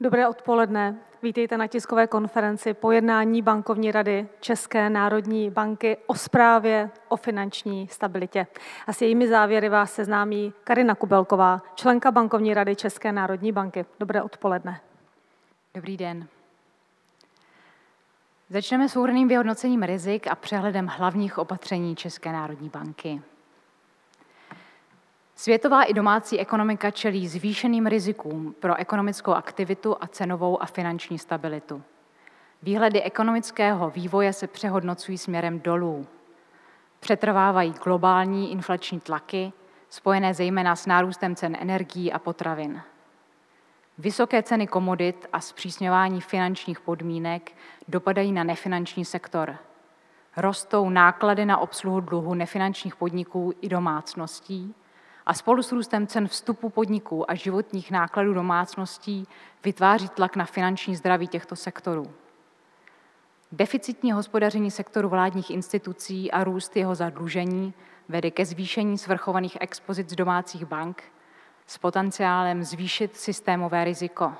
Dobré odpoledne. Vítejte na tiskové konferenci pojednání bankovní rady České národní banky o zprávě o finanční stabilitě. A s jejími závěry vás seznámí Karina Kubelková, členka bankovní rady České národní banky. Dobré odpoledne. Dobrý den. Začneme souhrným vyhodnocením rizik a přehledem hlavních opatření České národní banky. Světová i domácí ekonomika čelí zvýšeným rizikům pro ekonomickou aktivitu a cenovou a finanční stabilitu. Výhledy ekonomického vývoje se přehodnocují směrem dolů. Přetrvávají globální inflační tlaky, spojené zejména s nárůstem cen energií a potravin. Vysoké ceny komodit a zpřísňování finančních podmínek dopadají na nefinanční sektor. Rostou náklady na obsluhu dluhu nefinančních podniků i domácností a spolu s růstem cen vstupu podniků a životních nákladů domácností vytváří tlak na finanční zdraví těchto sektorů. Deficitní hospodaření sektoru vládních institucí a růst jeho zadlužení vede ke zvýšení svrchovaných expozic domácích bank s potenciálem zvýšit systémové riziko.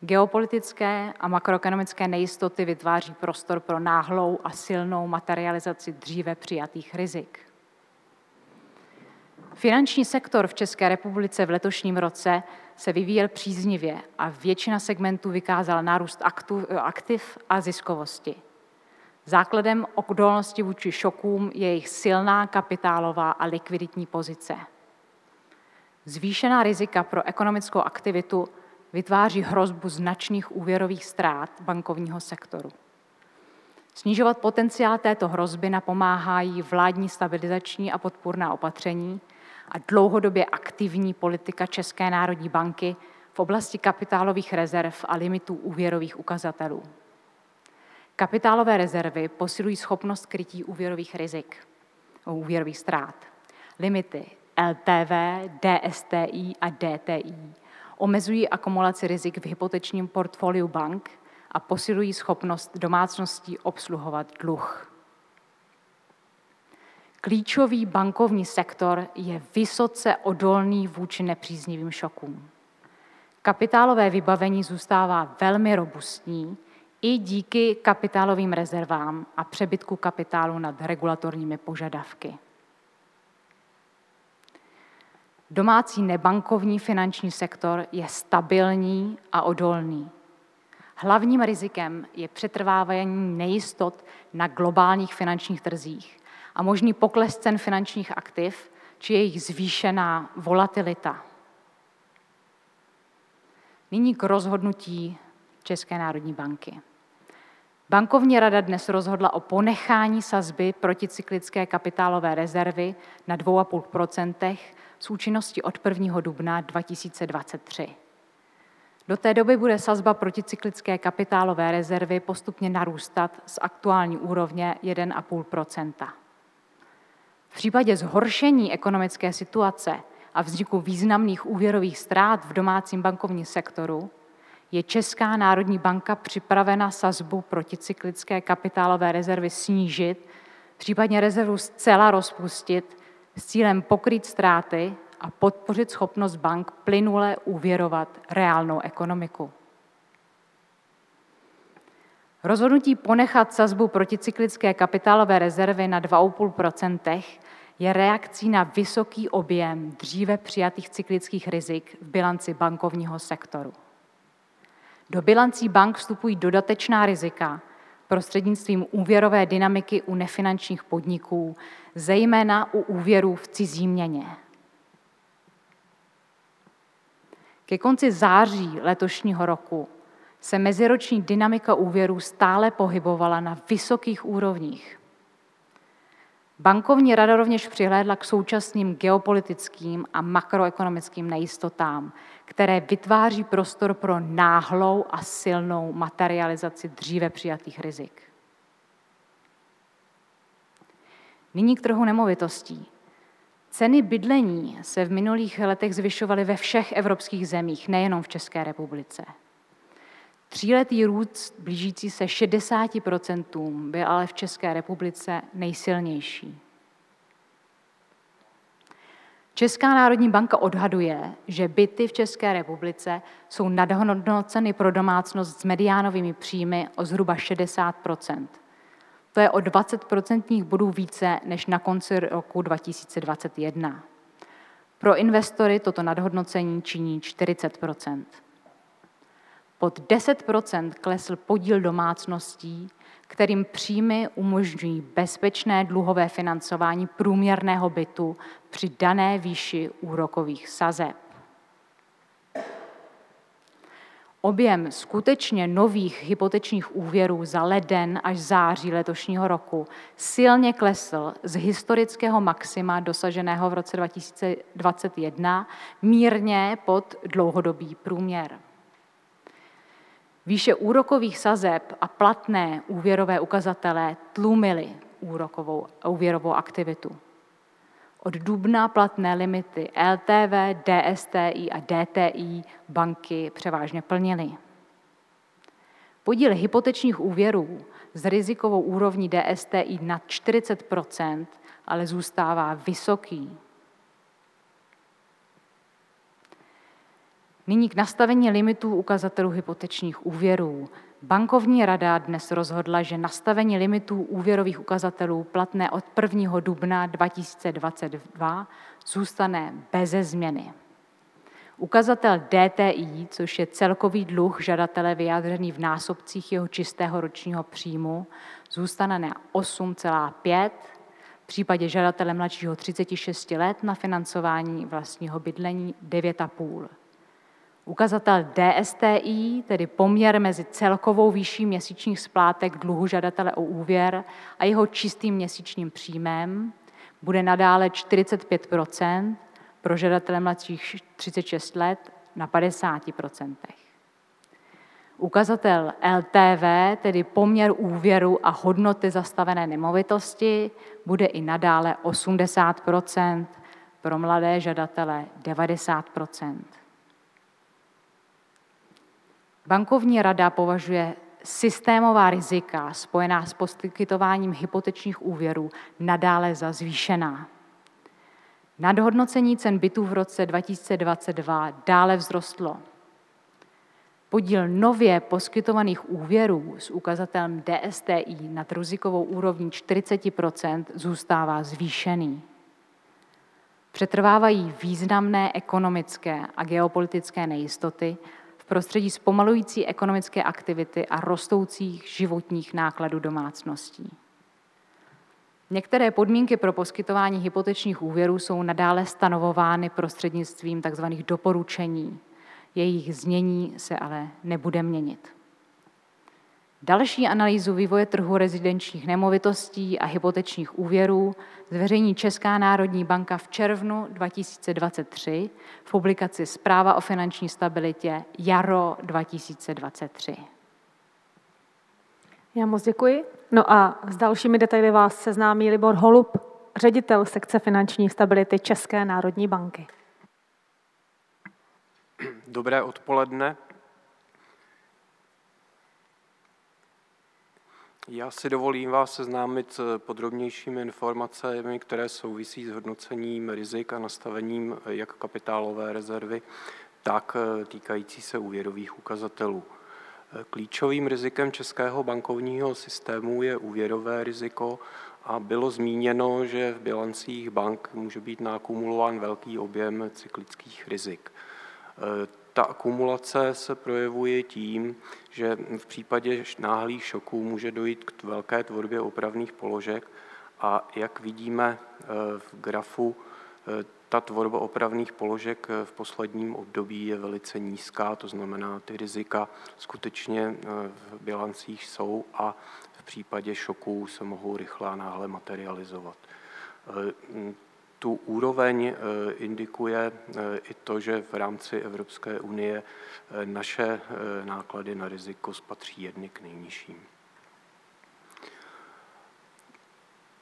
Geopolitické a makroekonomické nejistoty vytváří prostor pro náhlou a silnou materializaci dříve přijatých rizik. Finanční sektor v České republice v letošním roce se vyvíjel příznivě a většina segmentů vykázala nárůst aktiv a ziskovosti. Základem odolnosti vůči šokům je jejich silná kapitálová a likviditní pozice. Zvýšená rizika pro ekonomickou aktivitu vytváří hrozbu značných úvěrových ztrát bankovního sektoru. Snižovat potenciál této hrozby napomáhají vládní stabilizační a podpůrná opatření a dlouhodobě aktivní politika České národní banky v oblasti kapitálových rezerv a limitů úvěrových ukazatelů. Kapitálové rezervy posilují schopnost krytí úvěrových rizik, úvěrových ztrát. Limity LTV, DSTI a DTI omezují akumulaci rizik v hypotečním portfoliu bank a posilují schopnost domácností obsluhovat dluh. Klíčový bankovní sektor je vysoce odolný vůči nepříznivým šokům. Kapitálové vybavení zůstává velmi robustní i díky kapitálovým rezervám a přebytku kapitálu nad regulatorními požadavky. Domácí nebankovní finanční sektor je stabilní a odolný. Hlavním rizikem je přetrvávání nejistot na globálních finančních trzích a možný pokles cen finančních aktiv či jejich zvýšená volatilita. Nyní k rozhodnutí České národní banky. Bankovní rada dnes rozhodla o ponechání sazby proticyklické kapitálové rezervy na 2,5% s účinností od 1. dubna 2023. Do té doby bude sazba proticyklické kapitálové rezervy postupně narůstat z aktuální úrovně 1,5 V případě zhoršení ekonomické situace a vzniku významných úvěrových ztrát v domácím bankovním sektoru je Česká národní banka připravena sazbu proticyklické kapitálové rezervy snížit, případně rezervu zcela rozpustit s cílem pokrýt ztráty a podpořit schopnost bank plynule úvěrovat reálnou ekonomiku. Rozhodnutí ponechat sazbu proticyklické kapitálové rezervy na 2,5 je reakcí na vysoký objem dříve přijatých cyklických rizik v bilanci bankovního sektoru. Do bilancí bank vstupují dodatečná rizika prostřednictvím úvěrové dynamiky u nefinančních podniků, zejména u úvěrů v cizí měně. Ke konci září letošního roku se meziroční dynamika úvěrů stále pohybovala na vysokých úrovních. Bankovní rada rovněž přihlédla k současným geopolitickým a makroekonomickým nejistotám, které vytváří prostor pro náhlou a silnou materializaci dříve přijatých rizik. Nyní k trhu nemovitostí. Ceny bydlení se v minulých letech zvyšovaly ve všech evropských zemích, nejenom v České republice. Tříletý růst blížící se 60% byl ale v České republice nejsilnější. Česká národní banka odhaduje, že byty v České republice jsou nadhodnoceny pro domácnost s mediánovými příjmy o zhruba 60% To je o 20% bodů více než na konci roku 2021. Pro investory toto nadhodnocení činí 40 Pod 10% klesl podíl domácností, kterým příjmy umožňují bezpečné dluhové financování průměrného bytu při dané výši úrokových sazeb. Objem skutečně nových hypotečních úvěrů za leden až září letošního roku silně klesl z historického maxima dosaženého v roce 2021 mírně pod dlouhodobý průměr. Výše úrokových sazeb a platné úvěrové ukazatele tlumily úrokovou, úvěrovou aktivitu. Od dubna platné limity LTV, DSTI a DTI banky převážně plnily. Podíl hypotečních úvěrů s rizikovou úrovní DSTI nad 40% ale zůstává vysoký. Nyní k nastavení limitů ukazatelů hypotečních úvěrů. Bankovní rada dnes rozhodla, že nastavení limitů úvěrových ukazatelů platné od 1. dubna 2022 zůstane beze změny. Ukazatel DTI, což je celkový dluh žadatele vyjádřený v násobcích jeho čistého ročního příjmu, zůstane na 8,5, v případě žadatele mladšího 36 let na financování vlastního bydlení 9,5. Ukazatel DSTI, tedy poměr mezi celkovou výší měsíčních splátek dluhu žadatele o úvěr a jeho čistým měsíčním příjmem, bude nadále 45 pro žadatele mladších 36 let na 50% Ukazatel LTV, tedy poměr úvěru a hodnoty zastavené nemovitosti, bude i nadále 80 pro mladé žadatele 90 Bankovní rada považuje systémová rizika spojená s poskytováním hypotečních úvěrů nadále za zvýšená. Nadhodnocení cen bytů v roce 2022 dále vzrostlo. Podíl nově poskytovaných úvěrů s ukazatelem DSTI nad rizikovou úrovní 40% zůstává zvýšený. Přetrvávají významné ekonomické a geopolitické nejistoty, prostředí zpomalující ekonomické aktivity a rostoucích životních nákladů domácností. Některé podmínky pro poskytování hypotečních úvěrů jsou nadále stanovovány prostřednictvím tzv. doporučení. Jejich znění se ale nebude měnit. Další analýzu vývoje trhu rezidenčních nemovitostí a hypotečních úvěrů zveřejní Česká národní banka v červnu 2023 v publikaci Zpráva o finanční stabilitě Jaro 2023. Já moc děkuji. No a s dalšími detaily vás seznámí Libor Holub, ředitel sekce finanční stability České národní banky. Dobré odpoledne. Já si dovolím vás seznámit s podrobnějšími informacemi, které souvisí s hodnocením rizik a nastavením jak kapitálové rezervy, tak týkající se úvěrových ukazatelů. Klíčovým rizikem českého bankovního systému je úvěrové riziko a bylo zmíněno, že v bilancích bank může být nakumulován velký objem cyklických rizik. Ta akumulace se projevuje tím, že v případě náhlých šoků může dojít k velké tvorbě opravných položek a jak vidíme eh, v grafu, eh, ta tvorba opravných položek v posledním období je velice nízká, to znamená, ty rizika skutečně eh, v bilancích jsou a v případě šoků se mohou rychle a náhle materializovat. Tu úroveň eh, indikuje eh, i to, že v rámci Evropské unie eh, naše náklady na riziko spatří jedny k nejnižším.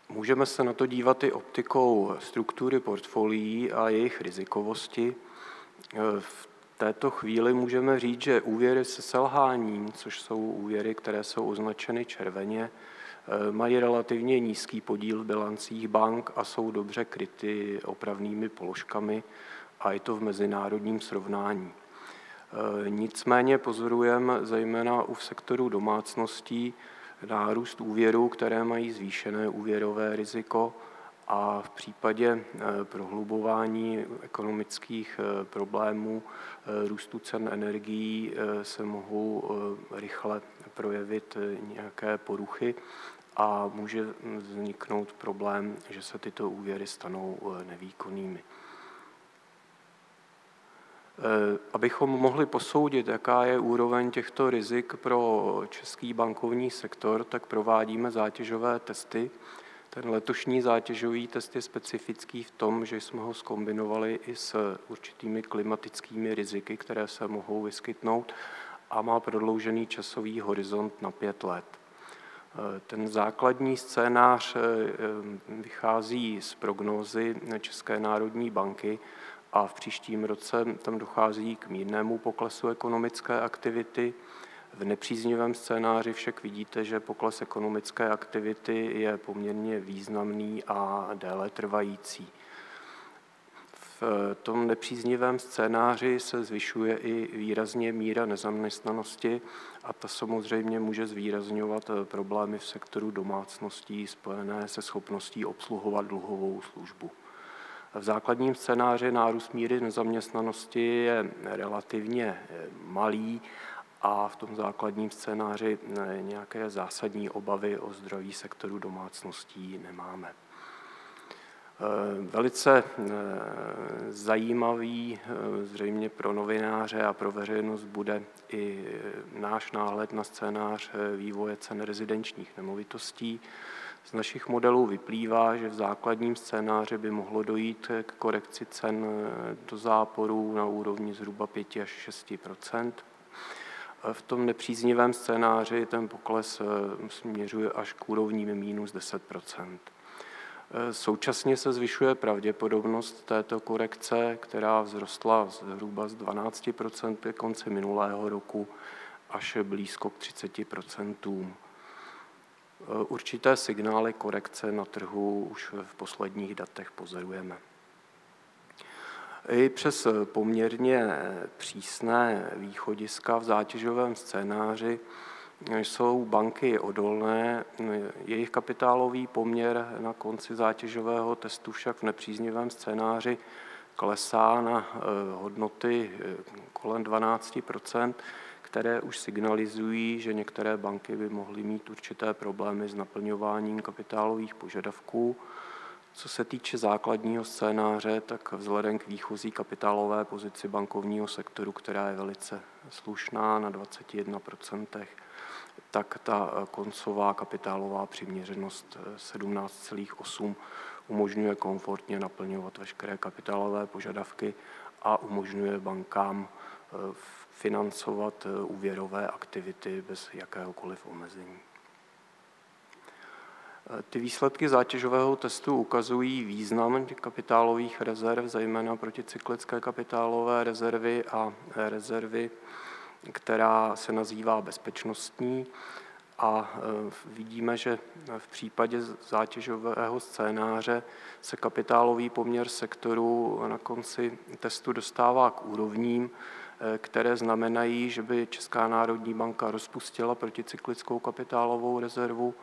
Můžeme se na to dívat i optikou struktury portfolií a jejich rizikovosti. V této chvíli můžeme říct, že úvěry se selháním, což jsou úvěry, které jsou označeny červeně, Mají relativně nízký podíl v bilancích bank a jsou dobře kryty opravnými položkami a je to v mezinárodním srovnání. Nicméně pozorujeme zejména u sektoru domácností nárůst úvěrů, které mají zvýšené úvěrové riziko a v případě eh, prohlubování ekonomických eh, problémů eh, růstu cen energií se mohou rychle projevit nějaké poruchy a může vzniknout problém, že se tyto úvěry stanou nevýkonnými. Abychom mohli posoudit, jaká je úroveň těchto rizik pro český bankovní sektor, tak provádíme zátěžové testy, ten letošní zátěžový test je specifický v tom, že jsme ho skombinovali i s určitými klimatickými riziky, které se mohou vyskytnout a má prodloužený časový horizont na pět let. Ten základní scénář eh, vychází z prognózy České národní banky a v příštím roce tam dochází k mírnému poklesu ekonomické aktivity, v nepříznivém scénáři však vidíte, že pokles ekonomické aktivity je poměrně významný a déle trvající. V tom nepříznivém scénáři se zvyšuje i výrazně míra nezaměstnanosti a ta samozřejmě může zvýrazňovat problémy v sektoru domácností spojené se schopností obsluhovat dluhovou službu. V základním scénáři nárůst míry nezaměstnanosti je relativně malý a v tom základním scénáři nějaké zásadní obavy o zdraví sektoru domácností nemáme. E, velice e, zajímavý e, zřejmě pro novináře a pro veřejnost bude i náš náhled na scénář vývoje cen rezidenčních nemovitostí. Z našich modelů vyplývá, že v základním scénáři by mohlo dojít k korekci cen do záporů na úrovni zhruba 5 až 6 v tom nepříznivém scénáři ten pokles eh, směřuje až k úrovním minus 10 eh, Současně se zvyšuje pravděpodobnost této korekce, která vzrostla zhruba z 12% ke konci minulého roku až blízko k 30 eh, Určité signály korekce na trhu už v posledních datech pozorujeme. I přes poměrně přísné východiska v zátěžovém scénáři jsou banky odolné. Jejich kapitálový poměr na konci zátěžového testu však v nepříznivém scénáři klesá na eh, hodnoty eh, kolem 12% které už signalizují, že některé banky by mohly mít určité problémy s naplňováním kapitálových požadavků. Co se týče základního scénáře, tak vzhledem k výchozí kapitálové pozici bankovního sektoru, která je velice slušná na 21%, tak ta koncová kapitálová přiměřenost 17,8 umožňuje komfortně naplňovat veškeré kapitálové požadavky a umožňuje bankám eh, financovat eh, úvěrové aktivity bez jakéhokoliv omezení. Ty výsledky zátěžového testu ukazují význam kapitálových rezerv, zejména proticyklické kapitálové rezervy a rezervy, která se nazývá bezpečnostní. A e, vidíme, že v případě zátěžového scénáře se kapitálový poměr sektoru na konci testu dostává k úrovním, e, které znamenají, že by Česká národní banka rozpustila proticyklickou kapitálovou rezervu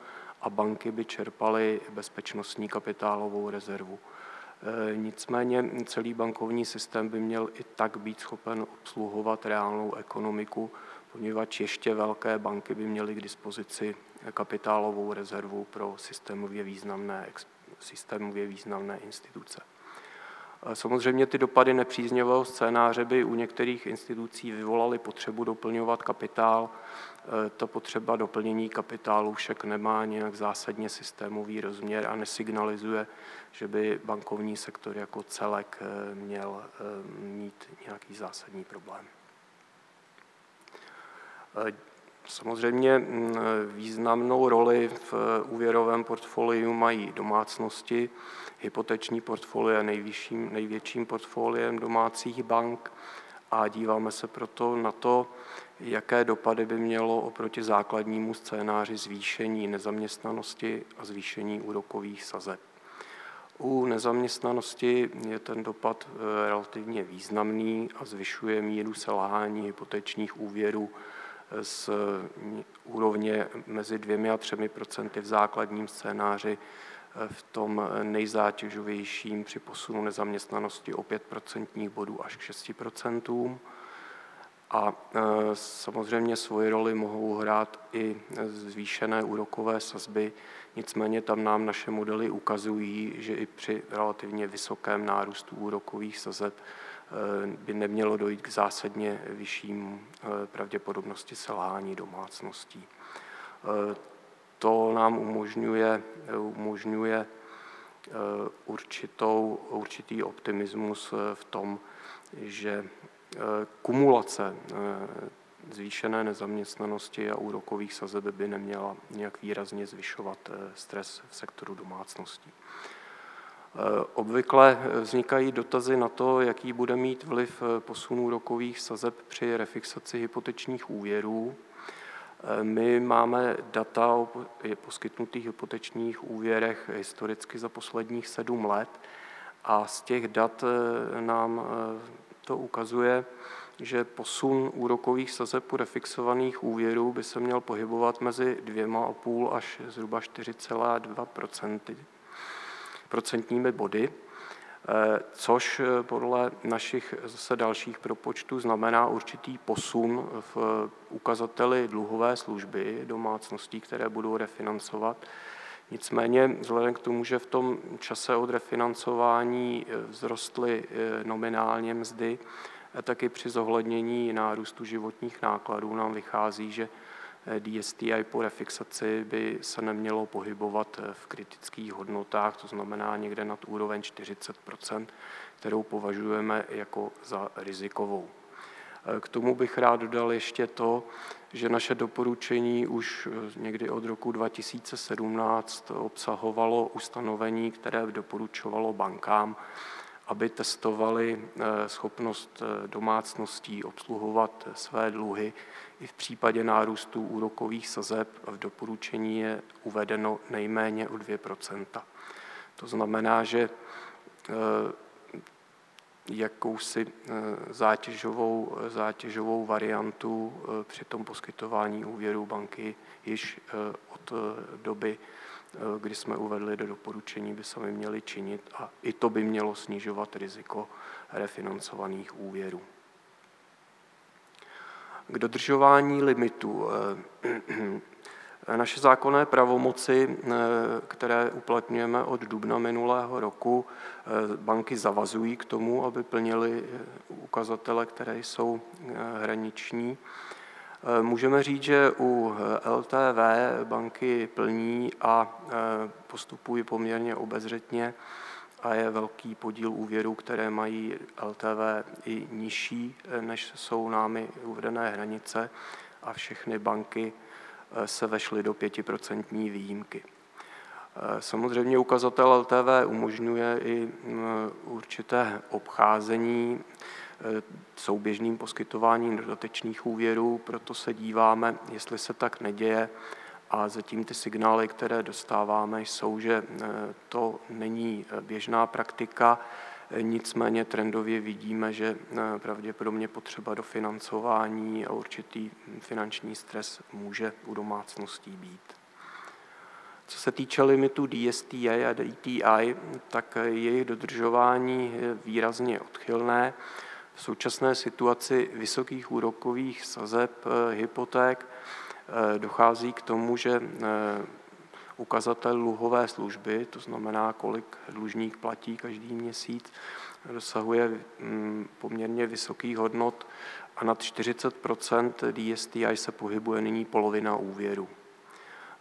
a banky by čerpaly bezpečnostní kapitálovou rezervu. E, nicméně celý bankovní systém by měl i tak být schopen obsluhovat reálnou ekonomiku, poněvadž ještě velké banky by měly k dispozici kapitálovou rezervu pro systémově významné, systémově významné instituce. E, samozřejmě ty dopady nepříznivého scénáře by u některých institucí vyvolaly potřebu doplňovat kapitál Eh, ta potřeba doplnění kapitálu však nemá nějak zásadně systémový rozměr a nesignalizuje, že by bankovní sektor jako celek eh, měl eh, mít nějaký zásadní problém. Samozřejmě mm, významnou roli v úvěrovém portfoliu mají domácnosti. Hypoteční portfolio je nejvyšším, největším portfoliem domácích bank a díváme se proto na to, jaké dopady by mělo oproti základnímu scénáři zvýšení nezaměstnanosti a zvýšení úrokových sazeb. U nezaměstnanosti je ten dopad eh, relativně významný a zvyšuje míru selhání hypotečních úvěrů eh, z úrovně mezi dvěmi a třemi procenty v základním scénáři eh, v tom nejzátěžovějším při posunu nezaměstnanosti o 5 procentních bodů až k 6 procentům. A samozřejmě svoji roli mohou hrát i zvýšené úrokové sazby, Nicméně tam nám naše modely ukazují, že i při relativně vysokém nárůstu úrokových sazeb eh, by nemělo dojít k zásadně vyšším eh, pravděpodobnosti selhání domácností. Eh, to nám umožňuje, umožňuje určitou, určitý optimismus v tom, že kumulace zvýšené nezaměstnanosti a úrokových sazeb by neměla nějak výrazně zvyšovat eh, stres v sektoru domácností. Eh, obvykle vznikají dotazy na to, jaký bude mít vliv eh, posunů úrokových sazeb při refixaci hypotečních úvěrů. My máme data o poskytnutých hypotečních úvěrech historicky za posledních sedm let a z těch dat nám to ukazuje, že posun úrokových sazeb u refixovaných úvěrů by se měl pohybovat mezi 2,5 až zhruba 4,2 procentními body, eh, což eh, podle našich zase dalších propočtů znamená určitý posun v ukazateli dluhové služby domácností, které budou refinancovat. Nicméně vzhledem k tomu, že v tom čase od refinancování eh, vzrostly nominálně mzdy, taky při zohlednění nárůstu životních nákladů nám vychází, že DSTI po refixaci by se nemělo pohybovat eh, v kritických hodnotách, to znamená někde nad úroveň 40% kterou považujeme jako za rizikovou. Eh, k tomu bych rád dodal ještě to, že naše doporučení už někdy od roku 2017 obsahovalo ustanovení, které doporučovalo bankám, aby testovali eh, schopnost eh, domácností obsluhovat své dluhy. I v případě nárůstu úrokových sazeb v doporučení je uvedeno nejméně o 2% To znamená, že eh, jakousi zátěžovou, zátěžovou variantu při tom poskytování úvěru banky již od doby Eh, kdy jsme uvedli do doporučení, by sami měli činit a i to by mělo snižovat riziko refinancovaných úvěrů. K dodržování limitů. Eh, naše zákonné pravomoci, eh, které uplatňujeme od dubna minulého roku, banky zavazují k tomu, aby plnili ukazatele, které jsou hraniční. Eh, můžeme říct, že u eh, LTV banky plní a eh, postupují poměrně obezřetně a je velký podíl úvěrů, které mají LTV i nižší, než jsou námi uvedené hranice a všechny banky se vešly do 5% výjimky. Samozřejmě ukazatel LTV umožňuje i mm, určité obcházení souběžným poskytováním dodatečných úvěrů, proto se díváme, jestli se tak neděje. A zatím ty signály, které dostáváme, jsou, že eh, to není eh, běžná praktika, nicméně trendově vidíme, že pravděpodobně potřeba dofinancování a určitý finanční stres může u domácností být. Co se týče limitu DSTI a DTI, tak jejich dodržování je výrazně odchylné. V současné situaci vysokých úrokových sazeb eh, hypoték eh, dochází k tomu, že eh, ukazatel dluhové služby, to znamená, kolik dlužník platí každý měsíc, dosahuje mm, poměrně vysokých hodnot a nad 40% DSTI se pohybuje nyní polovina úvěru.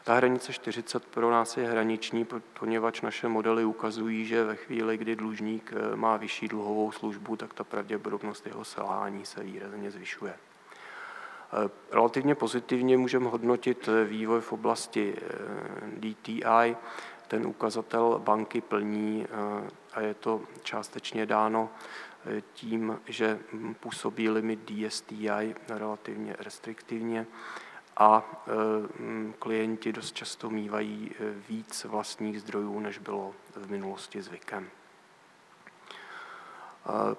Ta hranice 40 pro nás je hraniční, poněvadž naše modely ukazují, že ve chvíli, kdy dlužník eh, má vyšší dluhovou službu, tak ta pravděpodobnost jeho selhání se výrazně zvyšuje. Eh, relativně pozitivně můžeme hodnotit eh, vývoj v oblasti DTI. Ten ukazatel banky plní a je to částečně dáno tím, že působí limit DSTI relativně restriktivně a klienti dost často mývají víc vlastních zdrojů, než bylo v minulosti zvykem.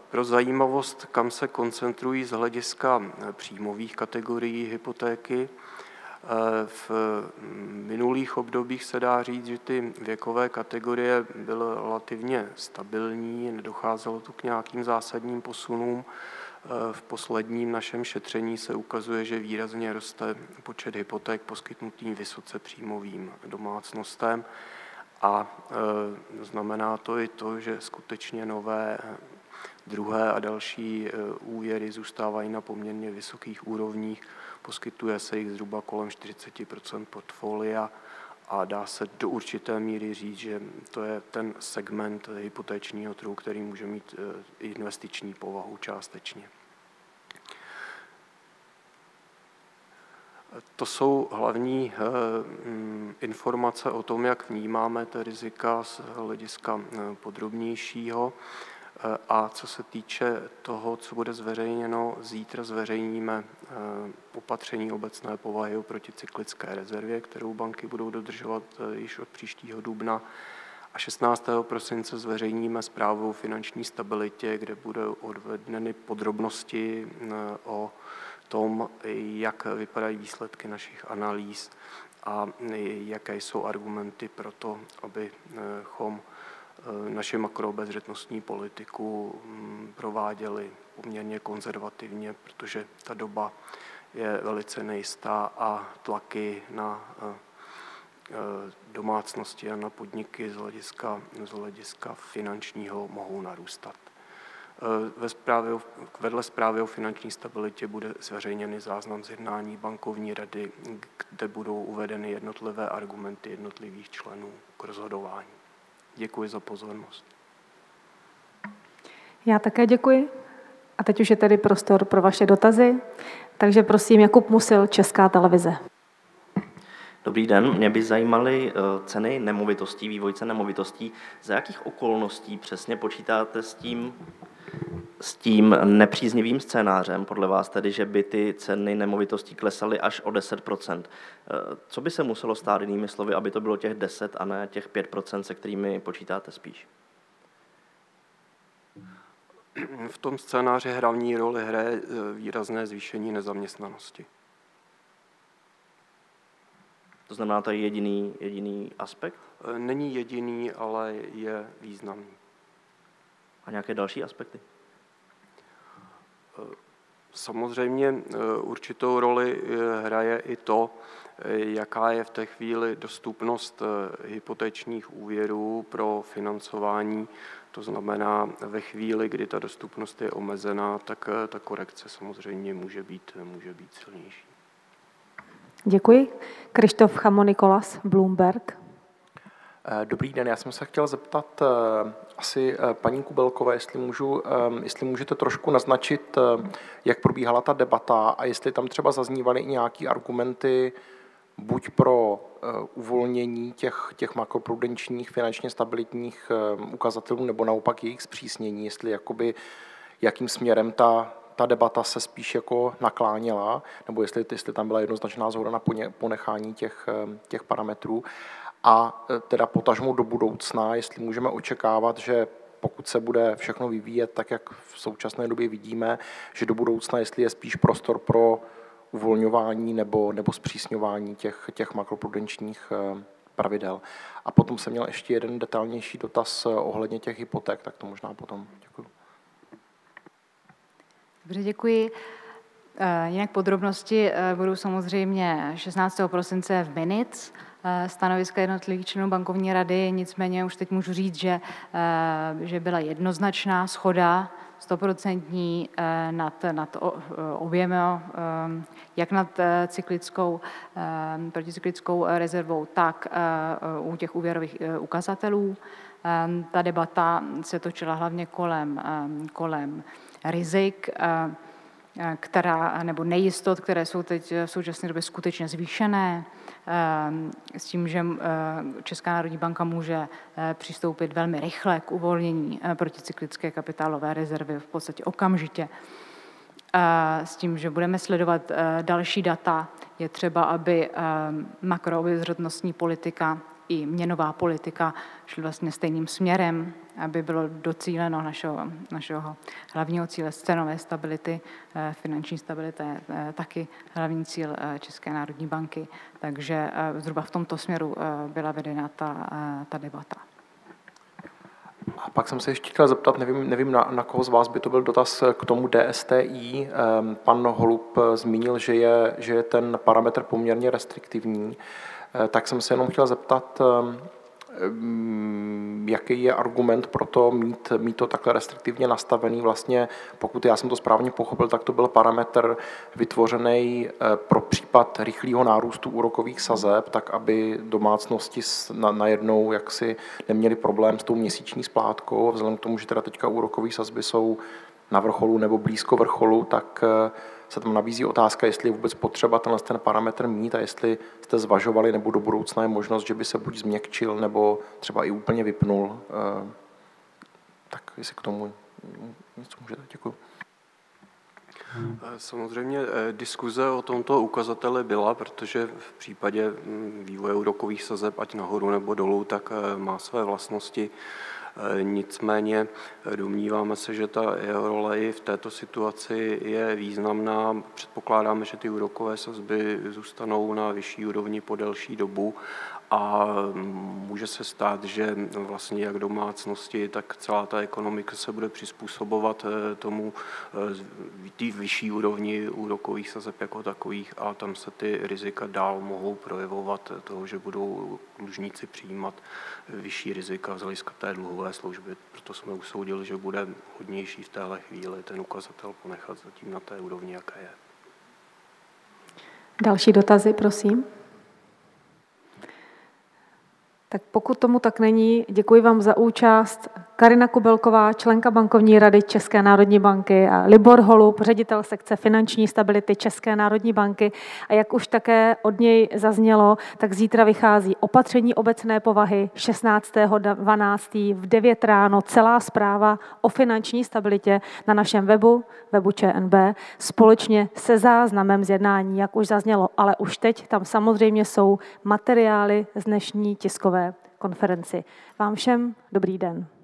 Pro zajímavost, kam se koncentrují z hlediska příjmových kategorií hypotéky, v minulých obdobích se dá říct, že ty věkové kategorie byly relativně stabilní, nedocházelo tu k nějakým zásadním posunům. V posledním našem šetření se ukazuje, že výrazně roste počet hypoték poskytnutým vysoce příjmovým domácnostem a znamená to i to, že skutečně nové druhé a další e, úvěry zůstávají na poměrně vysokých úrovních. Poskytuje se jich zhruba kolem 40% portfolia a dá se do určité míry říct, že to je ten segment hypotečního trhu, který může mít e, investiční povahu částečně. To jsou hlavní e, informace o tom, jak vnímáme ty rizika z hlediska podrobnějšího. A co se týče toho, co bude zveřejněno, zítra zveřejníme eh, opatření obecné povahy o proticyklické rezervě, kterou banky budou dodržovat eh, již od příštího dubna. A 16. prosince zveřejníme zprávu o finanční stabilitě, kde bude odvedeny podrobnosti eh, o tom, jak vypadají výsledky našich analýz a jaké jsou argumenty pro to, abychom Eh, naši makroobezřetnostní politiku mm, prováděli poměrně konzervativně, protože ta doba je velice nejistá a tlaky na eh, eh, domácnosti a na podniky z hlediska, z hlediska finančního mohou narůstat. Ve zprávě, vedle zprávy o finanční stabilitě bude zveřejněný záznam z jednání bankovní rady, kde budou uvedeny jednotlivé argumenty jednotlivých členů k rozhodování. Děkuji za pozornost. Já také děkuji. A teď už je tedy prostor pro vaše dotazy. Takže prosím, Jakub Musil, Česká televize. Dobrý den, mě by zajímaly eh, ceny nemovitostí, vývoj cen nemovitostí. Za jakých okolností přesně počítáte s tím, s tím nepříznivým scénářem, podle vás tedy, že by ty ceny nemovitostí klesaly až o 10 eh, Co by se muselo stát jinými slovy, aby to bylo těch 10 a ne těch 5% se kterými počítáte spíš? V tom scénáři hlavní roli hraje eh, výrazné zvýšení nezaměstnanosti. To znamená, to je jediný, jediný aspekt? Eh, není jediný, ale je významný. A nějaké další aspekty? Samozřejmě eh, určitou roli eh, hraje i to, eh, jaká je v té chvíli dostupnost hypotečních úvěrů pro financování. To znamená, ve chvíli, kdy ta dostupnost je omezená, tak ta korekce samozřejmě může být, může být silnější. Děkuji. Krištof Chamonikolas, Bloomberg. Eh, dobrý den, já jsem se chtěl zeptat eh, asi eh, paní Kubelkové, jestli, můžu, jestli můžete trošku naznačit, jak probíhala ta debata a jestli tam třeba zaznívaly i nějaké argumenty buď pro uvolnění těch, těch makroprudenčních finančně stabilitních ukazatelů nebo naopak jejich zpřísnění, jestli jakoby, jakým směrem ta, ta debata se spíš jako nakláněla, nebo jestli, jestli tam byla jednoznačná zhoda na ponechání těch, těch parametrů a e, teda potažmo do budoucna, jestli můžeme očekávat, že pokud se bude všechno vyvíjet tak, jak v současné době vidíme, že do budoucna, jestli je spíš prostor pro uvolňování nebo, nebo zpřísňování těch, těch makroprudenčních e, pravidel. A potom jsem měl ještě jeden detailnější dotaz e, ohledně těch hypoték, tak to možná potom. Děkuji. Dobře, děkuji. Jinak podrobnosti budou samozřejmě 16. prosince v Minutes. Eh, stanoviska jednotlivých členů bankovní rady, nicméně už teď můžu říct, že, eh, že byla jednoznačná schoda stoprocentní eh, nad, nad oběma, jak nad cyklickou, proticyklickou rezervou, tak u těch úvěrových ukazatelů. Ta debata se točila hlavně kolem, kolem rizik, která, nebo nejistot, které jsou teď v současné době skutečně zvýšené, s tím, že Česká národní banka může přistoupit velmi rychle k uvolnění proticyklické kapitálové rezervy v podstatě okamžitě s tím, že budeme sledovat další data. Je třeba, aby makroobezřetnostní politika i měnová politika šly vlastně stejným směrem, aby bylo docíleno našeho, našeho hlavního cíle cenové stability, finanční stability, taky hlavní cíl České národní banky. Takže zhruba v tomto směru byla vedena ta, ta debata. A pak jsem se ještě chtěl zeptat, nevím, nevím na, na koho z vás by to byl dotaz k tomu DSTI. Ehm, pan Holub zmínil, že je, že je ten parametr poměrně restriktivní. Eh, tak jsem se jenom chtěl zeptat, ehm, ehm, jaký je argument pro to mít, mít to takhle restriktivně nastavený. Vlastně, pokud já jsem to správně pochopil, tak to byl parametr vytvořený eh, pro případ rychlého nárůstu úrokových sazeb, tak aby domácnosti najednou jaksi neměli problém s tou měsíční splátkou. Vzhledem k tomu, že teda teďka úrokové sazby jsou na vrcholu nebo blízko vrcholu, tak eh, se tam nabízí otázka, jestli je vůbec potřeba tenhle ten parametr mít a jestli jste zvažovali, nebo do budoucna je možnost, že by se buď změkčil, nebo třeba i úplně vypnul. Eh, tak jestli k tomu něco můžete. Děkuji. Eh, samozřejmě diskuze o tomto ukazateli byla, protože v případě hm, vývoje úrokových sazeb, ať nahoru nebo dolů, tak má své vlastnosti. Eh, nicméně eh, domníváme se, že ta jeho role i v této situaci je významná. Předpokládáme, že ty úrokové sazby zůstanou na vyšší úrovni po delší dobu a může se stát, že vlastně jak domácnosti, tak celá ta ekonomika se bude přizpůsobovat eh, tomu eh, té vyšší úrovni úrokových sazeb jako takových a tam se ty rizika dál mohou projevovat toho, že budou dlužníci přijímat vyšší rizika z hlediska té dluhové služby. Proto jsme usoudili, že bude hodnější v téhle chvíli ten ukazatel ponechat zatím na té úrovni, jaké je. Další dotazy, prosím. Tak pokud tomu tak není, děkuji vám za účast. Karina Kubelková, členka bankovní rady České národní banky a Libor Holub, ředitel sekce finanční stability České národní banky. A jak už také od něj zaznělo, tak zítra vychází opatření obecné povahy 16.12. v 9 ráno celá zpráva o finanční stabilitě na našem webu, webu ČNB, společně se záznamem z jednání, jak už zaznělo. Ale už teď tam samozřejmě jsou materiály z dnešní tiskové konferenci. Vám všem dobrý den.